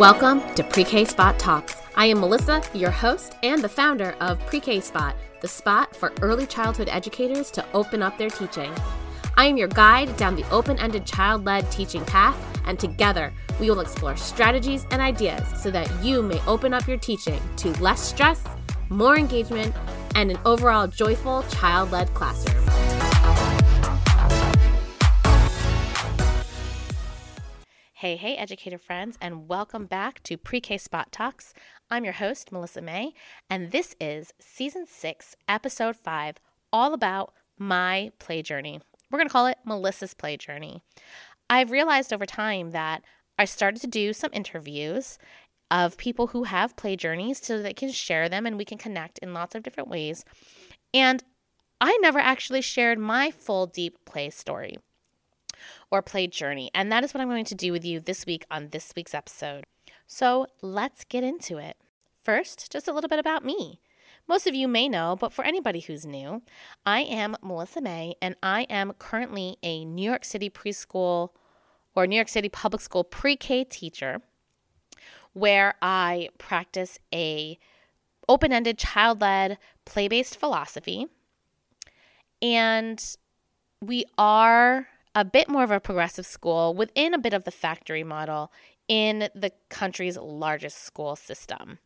Welcome to Pre K Spot Talks. I am Melysa, your host and the founder of Pre K Spot, the spot for early childhood educators to open up their teaching. I am your guide down the open ended child led teaching path, and together we will explore strategies and ideas so that you may open up your teaching to less stress, more engagement, and an overall joyful child led classroom. Hey, hey, educator friends, and welcome back to Pre K Spot Talks. I'm your host, Melysa Mei, and this is season six, episode five, all about my play journey. We're going to call it Melysa's play journey. I've realized over time that I started to do some interviews of people who have play journeys so they can share them and we can connect in lots of different ways. And I never actually shared my full deep play story or play journey. And that is what I'm going to do with you this week on this week's episode. So let's get into it. First, just a little bit about me. Most of you may know, but for anybody who's new, I am Melysa Mei, and I am currently a New York City preschool or New York City public school pre K teacher where I practice a open-ended child-led play-based philosophy. And we are a bit more of a progressive school within a bit of the factory model in the country's largest school system.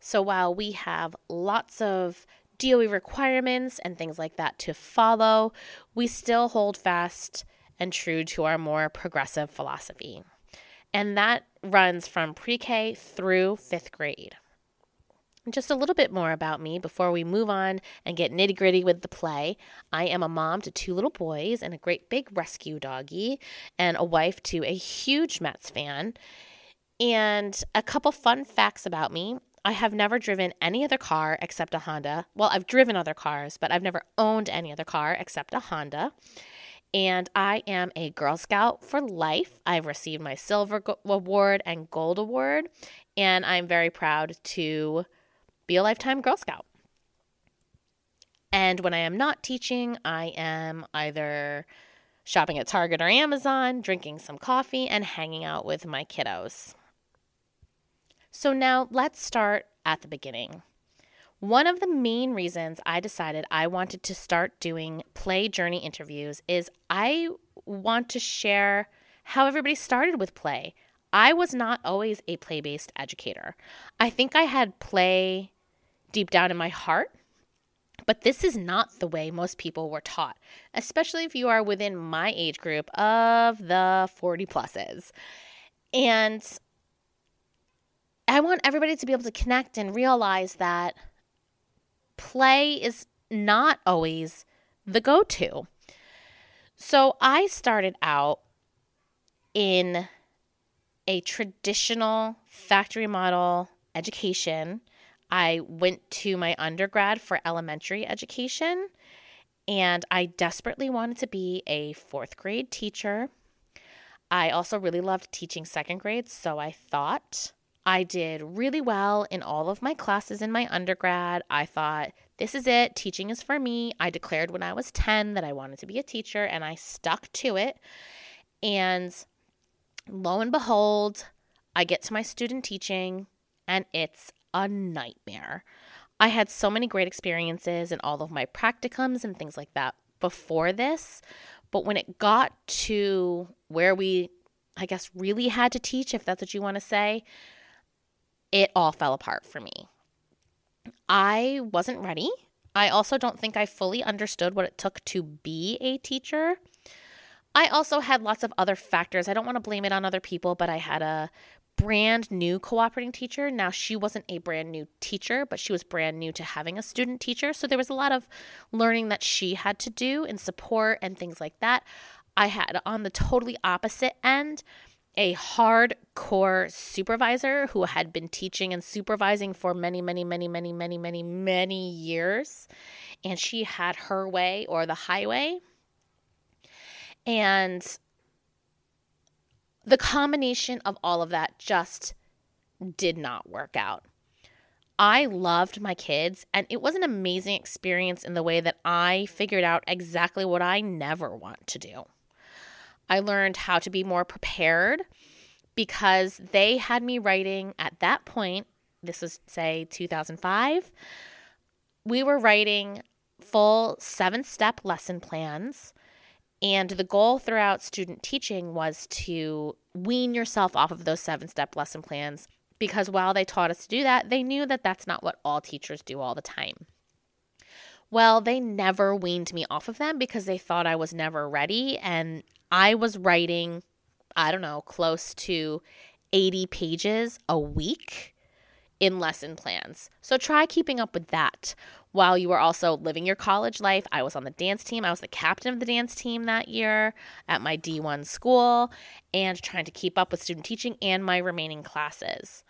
So while we have lots of DOE requirements and things like that to follow, we still hold fast and true to our more progressive philosophy. And that runs from pre K through fifth grade. Just a little bit more about me before we move on and get nitty gritty with the play. I am a mom to two little boys and a great big rescue doggy, and a wife to a huge Mets fan. And a couple fun facts about me I have never driven any other car except a Honda. Well, I've driven other cars, but I've never owned any other car except a Honda and I am a Girl Scout for life. I've received my Silver Award and Gold Award, and I'm very proud to be a lifetime Girl Scout. And when I am not teaching, I am either shopping at Target or Amazon, drinking some coffee, and hanging out with my kiddos. So now let's start at the beginning. One of the main reasons I decided I wanted to start doing play journey interviews is I want to share how everybody started with play. I was not always a play based educator. I think I had play deep down in my heart, but this is not the way most people were taught, especially if you are within my age group of the 40 pluses. And I want everybody to be able to connect and realize that play is not always the go to. So I started out in a traditional factory model education. I went to my undergrad for elementary education and I desperately wanted to be a fourth grade teacher. I also really loved teaching second grade, so I thought I did really well in all of my classes in my undergrad. I thought, this is it. Teaching is for me. I declared when I was 10 that I wanted to be a teacher and I stuck to it. And lo and behold, I get to my student teaching and it's a nightmare. I had so many great experiences in all of my practicums and things like that before this. But when it got to where we, I guess, really had to teach, if that's what you want to say, it all fell apart for me. I wasn't ready. I also don't think I fully understood what it took to be a teacher. I also had lots of other factors. I don't want to blame it on other people, but I had a brand new cooperating teacher. Now, she wasn't a brand new teacher, but she was brand new to having a student teacher. So there was a lot of learning that she had to do and support and things like that. I had on the totally opposite end a hardcore supervisor who had been teaching and supervising for many, many, many, many, many, many, many years. And she had her way or the highway. And the combination of all of that just did not work out. I loved my kids, and it was an amazing experience in the way that I figured out exactly what I never want to do. I learned how to be more prepared because they had me writing at that point. This was, say, 2005. We were writing full seven step lesson plans. And the goal throughout student teaching was to wean yourself off of those seven step lesson plans because while they taught us to do that, they knew that that's not what all teachers do all the time. Well, they never weaned me off of them because they thought I was never ready. And I was writing, I don't know, close to 80 pages a week in lesson plans. So try keeping up with that while you were also living your college life. I was on the dance team. I was the captain of the dance team that year at my D1 school and trying to keep up with student teaching and my remaining classes.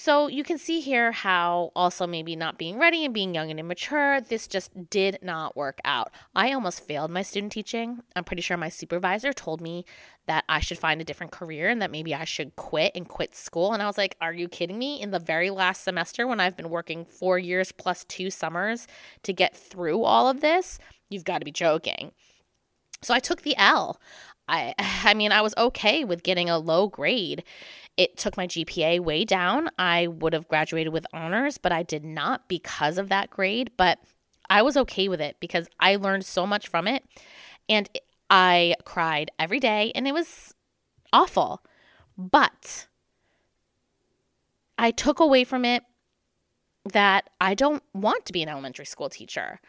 So you can see here how also maybe not being ready and being young and immature, this just did not work out. I almost failed my student teaching. I'm pretty sure my supervisor told me that I should find a different career and that maybe I should quit and quit school. And I was like, are you kidding me? In the very last semester, when I've been working four years plus two summers to get through all of this, you've got to be joking. So I took the L. I I mean, I was okay with getting a low grade it took my GPA way down. I would have graduated with honors, but I did not because of that grade. But I was okay with it because I learned so much from it. And I cried every day, and it was awful. But I took away from it that I don't want to be an elementary school teacher.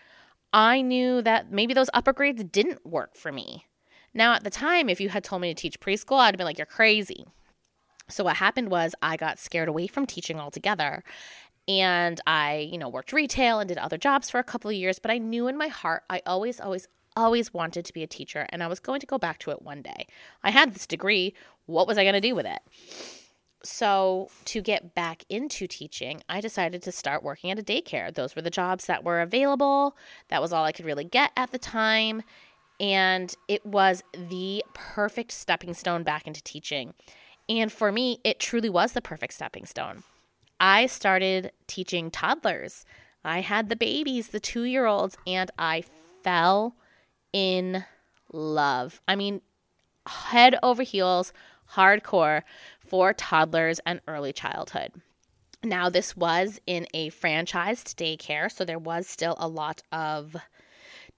I knew that maybe those upper grades didn't work for me. Now, at the time, if you had told me to teach preschool, I'd have been like, you're crazy. So what happened was I got scared away from teaching altogether. And I, you know, worked retail and did other jobs for a couple of years, but I knew in my heart I always always always wanted to be a teacher and I was going to go back to it one day. I had this degree, what was I going to do with it? So, to get back into teaching, I decided to start working at a daycare. Those were the jobs that were available. That was all I could really get at the time. And it was the perfect stepping stone back into teaching. And for me, it truly was the perfect stepping stone. I started teaching toddlers. I had the babies, the two year olds, and I fell in love. I mean, head over heels, hardcore for toddlers and early childhood. Now, this was in a franchised daycare, so there was still a lot of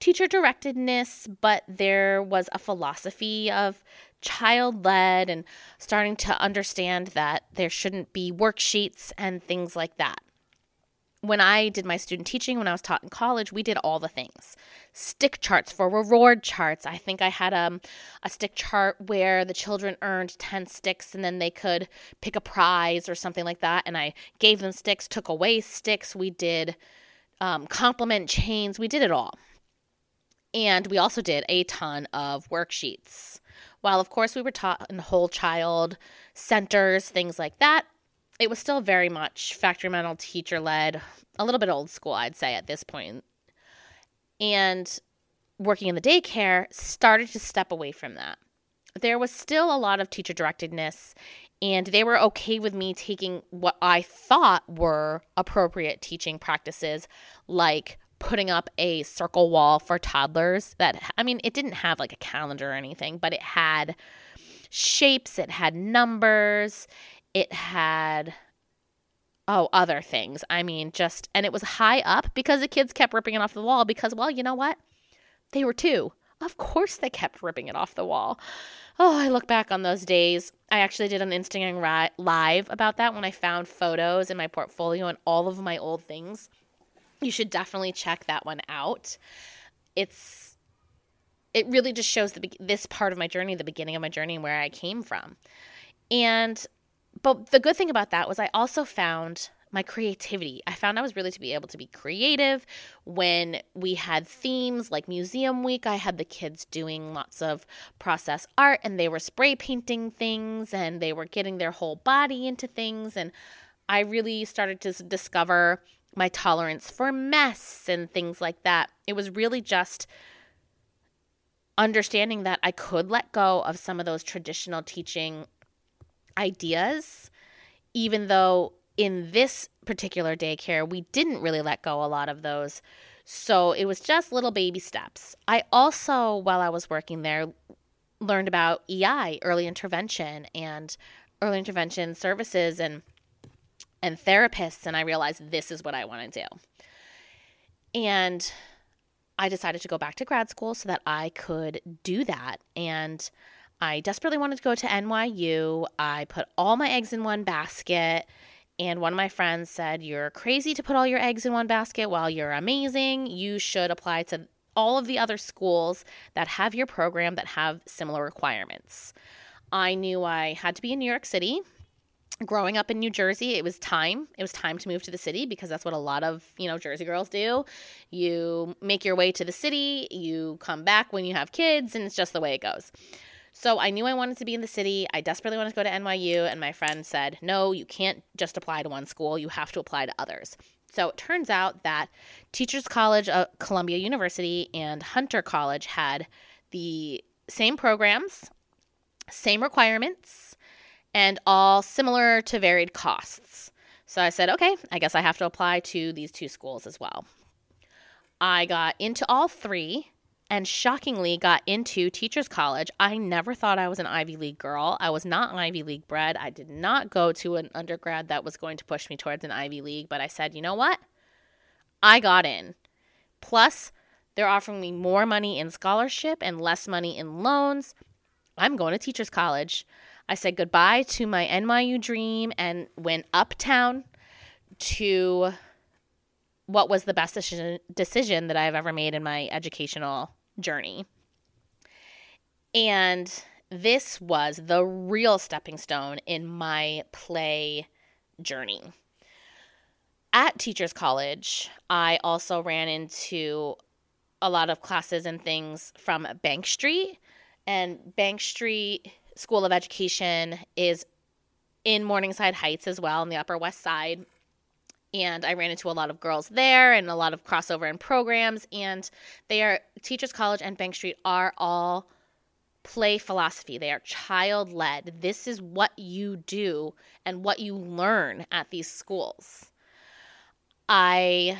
teacher directedness, but there was a philosophy of child led and starting to understand that there shouldn't be worksheets and things like that. When I did my student teaching, when I was taught in college, we did all the things stick charts for reward charts. I think I had um, a stick chart where the children earned 10 sticks and then they could pick a prize or something like that. And I gave them sticks, took away sticks. We did um, compliment chains, we did it all. And we also did a ton of worksheets. While, of course, we were taught in whole child centers, things like that, it was still very much factory mental, teacher led, a little bit old school, I'd say, at this point. And working in the daycare started to step away from that. There was still a lot of teacher directedness, and they were okay with me taking what I thought were appropriate teaching practices, like putting up a circle wall for toddlers that I mean it didn't have like a calendar or anything, but it had shapes, it had numbers, it had oh, other things. I mean, just and it was high up because the kids kept ripping it off the wall because well, you know what? They were two. Of course they kept ripping it off the wall. Oh, I look back on those days. I actually did an Instagram live about that when I found photos in my portfolio and all of my old things you should definitely check that one out. It's it really just shows the this part of my journey, the beginning of my journey where I came from. And but the good thing about that was I also found my creativity. I found I was really to be able to be creative when we had themes like Museum Week. I had the kids doing lots of process art and they were spray painting things and they were getting their whole body into things. And I really started to discover my tolerance for mess and things like that. It was really just understanding that I could let go of some of those traditional teaching ideas, even though in this particular daycare, we didn't really let go a lot of those. So it was just little baby steps. I also, while I was working there, learned about EI, early intervention, and early intervention services and and therapists and I realized this is what I want to do. And I decided to go back to grad school so that I could do that and I desperately wanted to go to NYU. I put all my eggs in one basket and one of my friends said, You're crazy to put all your eggs in one basket while you're amazing. You should apply to all of the other schools that have your program that have similar requirements. I knew I had to be in New York City. Growing up in New Jersey, it was time. It was time to move to the city because that's what a lot of, you know, Jersey girls do. You make your way to the city, you come back when you have kids, and it's just the way it goes. So I knew I wanted to be in the city. I desperately wanted to go to NYU, and my friend said, No, you can't just apply to one school, you have to apply to others. So it turns out that Teachers College of Columbia University and Hunter College had the same programs, same requirements, and all similar to varied costs. So I said, okay, I guess I have to apply to these two schools as well. I got into all three and shockingly got into teachers college. I never thought I was an Ivy League girl. I was not Ivy League bred. I did not go to an undergrad that was going to push me towards an Ivy League, but I said, "You know what? I got in." Plus, they're offering me more money in scholarship and less money in loans. I'm going to teachers college. I said goodbye to my NYU dream and went uptown to what was the best decision, that I've ever made in my educational journey. And this was the real stepping stone in my play journey. At Teachers College, I also ran into a lot of classes and things from Bank Street. And Bank Street School of Education is in Morningside Heights as well, on the Upper West Side and I ran into a lot of girls there and a lot of crossover in programs. And they are Teachers College and Bank Street are all play philosophy. They are child led. This is what you do and what you learn at these schools. I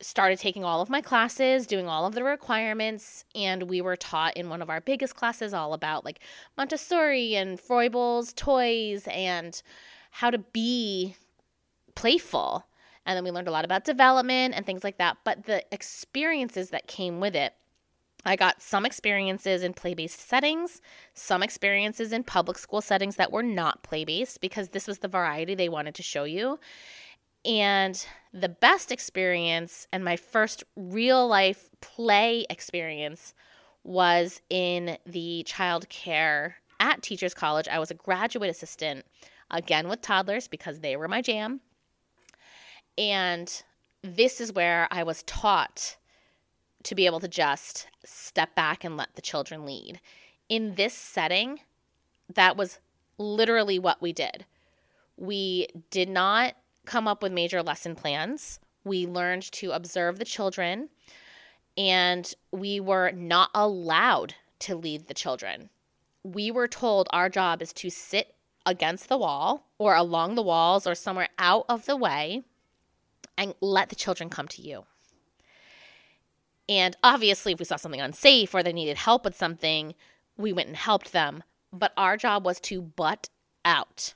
started taking all of my classes, doing all of the requirements, and we were taught in one of our biggest classes all about like Montessori and Froebel's toys and how to be playful. And then we learned a lot about development and things like that. But the experiences that came with it, I got some experiences in play based settings, some experiences in public school settings that were not play based because this was the variety they wanted to show you. And the best experience and my first real life play experience was in the child care at Teachers College. I was a graduate assistant, again with toddlers because they were my jam. And this is where I was taught to be able to just step back and let the children lead. In this setting, that was literally what we did. We did not come up with major lesson plans. We learned to observe the children, and we were not allowed to lead the children. We were told our job is to sit against the wall or along the walls or somewhere out of the way and let the children come to you. And obviously, if we saw something unsafe or they needed help with something, we went and helped them. But our job was to butt out.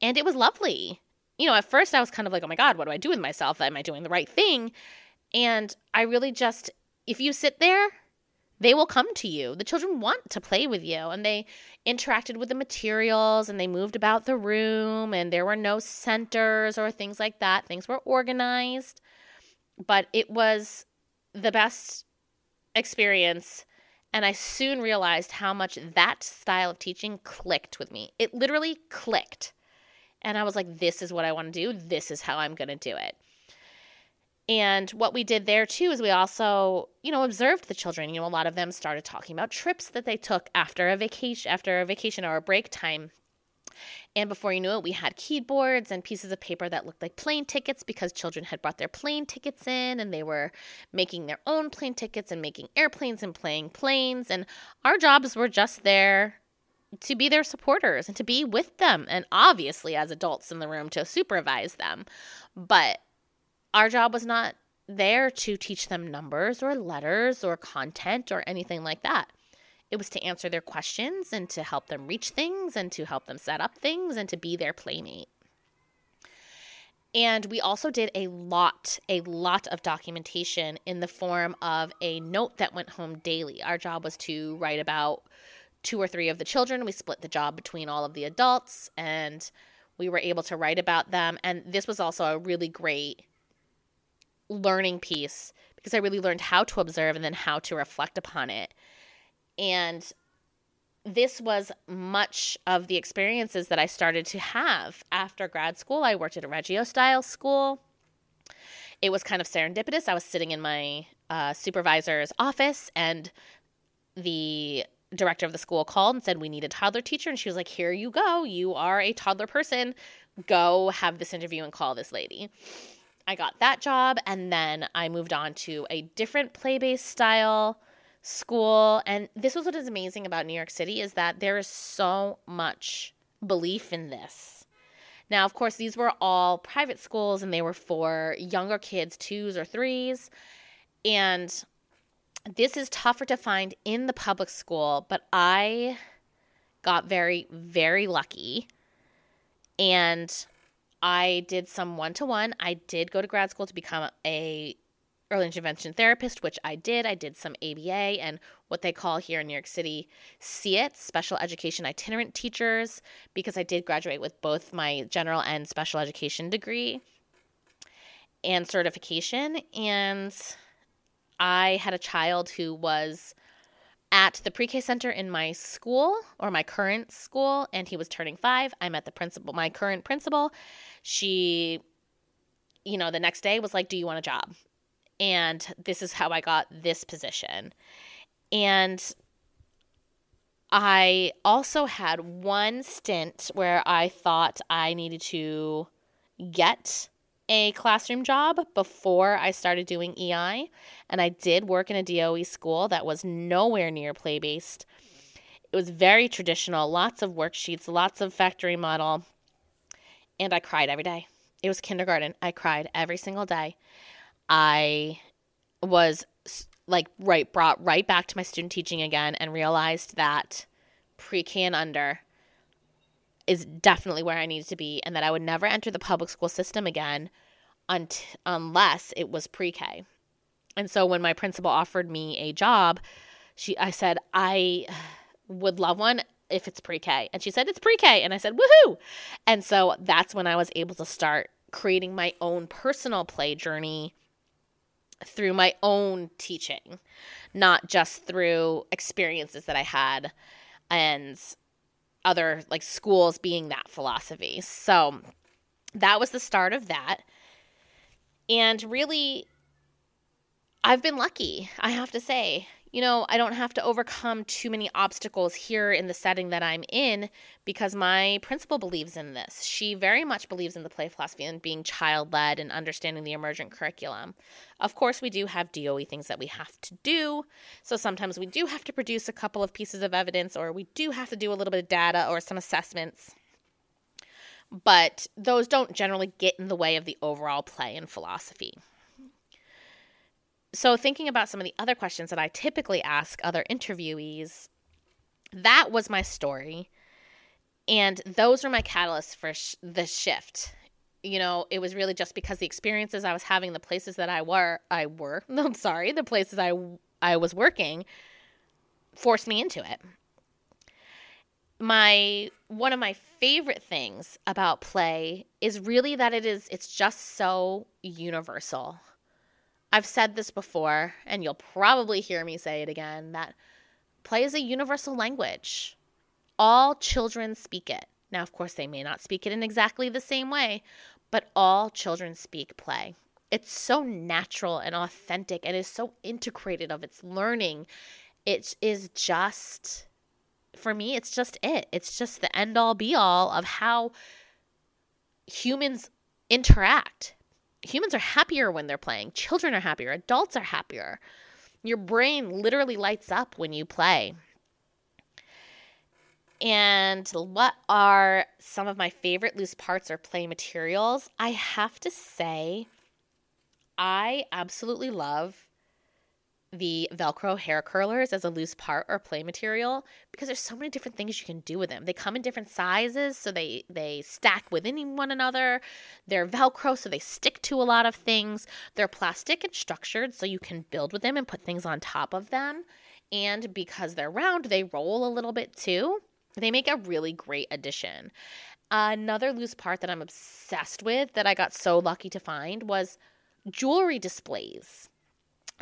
And it was lovely. You know, at first I was kind of like, oh my God, what do I do with myself? Am I doing the right thing? And I really just, if you sit there they will come to you. The children want to play with you and they interacted with the materials and they moved about the room and there were no centers or things like that. Things were organized, but it was the best experience. And I soon realized how much that style of teaching clicked with me. It literally clicked. And I was like, this is what I want to do. This is how I'm going to do it. And what we did there too is we also, you know, observed the children. You know, a lot of them started talking about trips that they took after a vacation, after a vacation or a break time. And before you knew it, we had keyboards and pieces of paper that looked like plane tickets because children had brought their plane tickets in and they were making their own plane tickets and making airplanes and playing planes. And our jobs were just there to be their supporters and to be with them and obviously as adults in the room to supervise them. But our job was not there to teach them numbers or letters or content or anything like that. It was to answer their questions and to help them reach things and to help them set up things and to be their playmate. And we also did a lot, a lot of documentation in the form of a note that went home daily. Our job was to write about two or three of the children. We split the job between all of the adults and we were able to write about them. And this was also a really great learning piece because I really learned how to observe and then how to reflect upon it. And this was much of the experiences that I started to have after grad school. I worked at a Reggio style school. It was kind of serendipitous. I was sitting in my uh, supervisor's office, and the director of the school called and said, We need a toddler teacher. And she was like, Here you go. You are a toddler person. Go have this interview and call this lady. I got that job, and then I moved on to a different play based style school. And this was what is amazing about New York City is that there is so much belief in this. Now, of course, these were all private schools and they were for younger kids, twos or threes. And this is tougher to find in the public school, but I got very, very lucky. And I did some one to one. I did go to grad school to become a early intervention therapist, which I did. I did some ABA and what they call here in New York City SEIT, special education itinerant teachers, because I did graduate with both my general and special education degree and certification. And I had a child who was at the pre-K center in my school or my current school and he was turning 5. I met the principal, my current principal. She you know, the next day was like, "Do you want a job?" and this is how I got this position. And I also had one stint where I thought I needed to get a classroom job before I started doing EI. And I did work in a DOE school that was nowhere near play based. It was very traditional, lots of worksheets, lots of factory model. And I cried every day. It was kindergarten. I cried every single day. I was like right brought right back to my student teaching again and realized that pre-K and under is definitely where I needed to be and that I would never enter the public school system again unless it was pre-K. And so when my principal offered me a job, she I said I would love one if it's pre-K. And she said it's pre-K and I said woohoo. And so that's when I was able to start creating my own personal play journey through my own teaching, not just through experiences that I had and other like schools being that philosophy. So that was the start of that. And really, I've been lucky, I have to say you know, I don't have to overcome too many obstacles here in the setting that I'm in because my principal believes in this. She very much believes in the play philosophy and being child led and understanding the emergent curriculum. Of course, we do have DOE things that we have to do. So sometimes we do have to produce a couple of pieces of evidence or we do have to do a little bit of data or some assessments. But those don't generally get in the way of the overall play and philosophy so thinking about some of the other questions that I typically ask other interviewees, that was my story. And those were my catalysts for sh- the shift. You know, it was really just because the experiences I was having, the places that I were, I were, I'm sorry, the places I I was working forced me into it. My one of my favorite things about play is really that it is it's just so universal I've said this before, and you'll probably hear me say it again that play is a universal language. All children speak it. Now, of course, they may not speak it in exactly the same way, but all children speak play. It's so natural and authentic and is so integrated of its learning. It is just, for me, it's just it. It's just the end all be all of how humans interact humans are happier when they're playing. Children are happier. Adults are happier. Your brain literally lights up when you play. And what are some of my favorite loose parts or play materials? I have to say, I absolutely love the Velcro hair curlers as a loose part or play material because there's so many different things you can do with them. They come in different sizes, so they they stack within one another. They're Velcro, so they stick to a lot of things. They're plastic and structured, so you can build with them and put things on top of them. And because they're round, they roll a little bit too. They make a really great addition. Another loose part that I'm obsessed with that I got so lucky to find was jewelry displays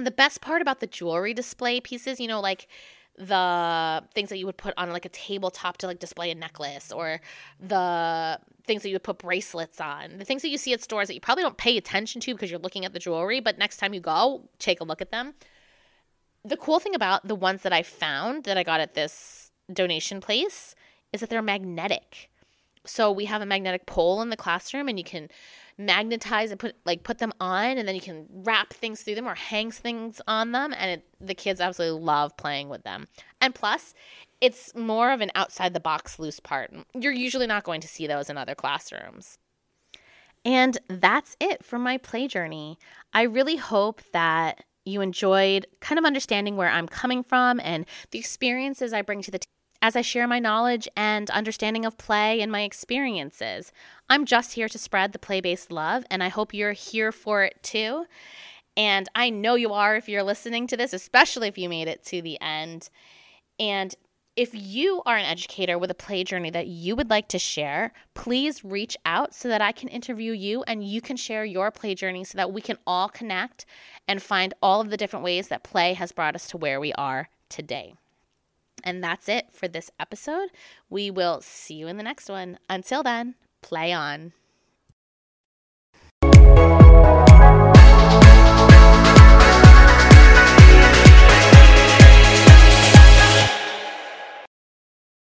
the best part about the jewelry display pieces, you know, like the things that you would put on like a tabletop to like display a necklace or the things that you would put bracelets on the things that you see at stores that you probably don't pay attention to because you're looking at the jewelry but next time you go take a look at them. The cool thing about the ones that i found that i got at this donation place is that they're magnetic. So we have a magnetic pole in the classroom and you can magnetize and put like put them on and then you can wrap things through them or hang things on them and it, the kids absolutely love playing with them. And plus it's more of an outside the box loose part. You're usually not going to see those in other classrooms. And that's it for my play journey. I really hope that you enjoyed kind of understanding where i'm coming from and the experiences i bring to the table as I share my knowledge and understanding of play and my experiences. I'm just here to spread the play based love, and I hope you're here for it too. And I know you are if you're listening to this, especially if you made it to the end. And if you are an educator with a play journey that you would like to share, please reach out so that I can interview you and you can share your play journey so that we can all connect and find all of the different ways that play has brought us to where we are today. And that's it for this episode. We will see you in the next one. Until then, play on.